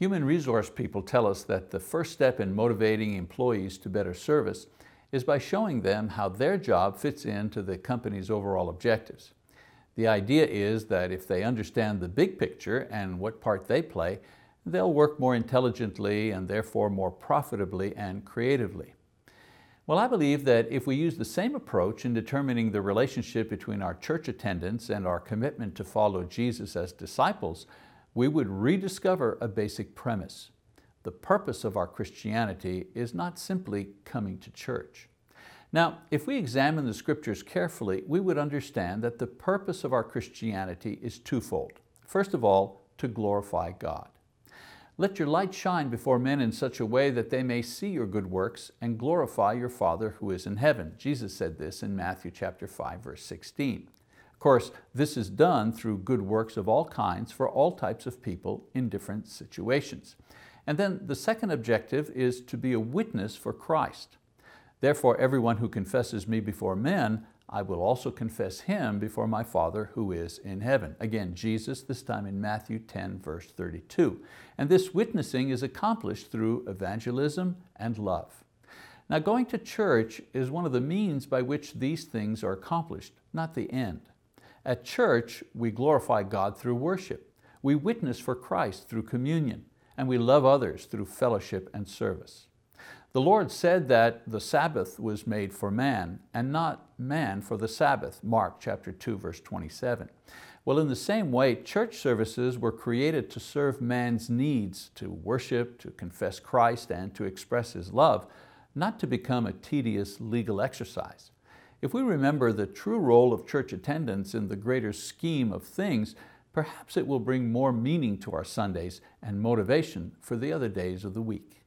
Human resource people tell us that the first step in motivating employees to better service is by showing them how their job fits into the company's overall objectives. The idea is that if they understand the big picture and what part they play, they'll work more intelligently and therefore more profitably and creatively. Well, I believe that if we use the same approach in determining the relationship between our church attendance and our commitment to follow Jesus as disciples, we would rediscover a basic premise. The purpose of our Christianity is not simply coming to church. Now, if we examine the scriptures carefully, we would understand that the purpose of our Christianity is twofold. First of all, to glorify God. Let your light shine before men in such a way that they may see your good works and glorify your Father who is in heaven. Jesus said this in Matthew chapter 5, verse 16. Of course, this is done through good works of all kinds for all types of people in different situations. And then the second objective is to be a witness for Christ. Therefore, everyone who confesses me before men, I will also confess him before my Father who is in heaven. Again, Jesus, this time in Matthew 10, verse 32. And this witnessing is accomplished through evangelism and love. Now, going to church is one of the means by which these things are accomplished, not the end. At church, we glorify God through worship. We witness for Christ through communion, and we love others through fellowship and service. The Lord said that the Sabbath was made for man and not man for the Sabbath, Mark chapter 2, verse 27. Well, in the same way, church services were created to serve man's needs, to worship, to confess Christ, and to express His love, not to become a tedious legal exercise. If we remember the true role of church attendance in the greater scheme of things, perhaps it will bring more meaning to our Sundays and motivation for the other days of the week.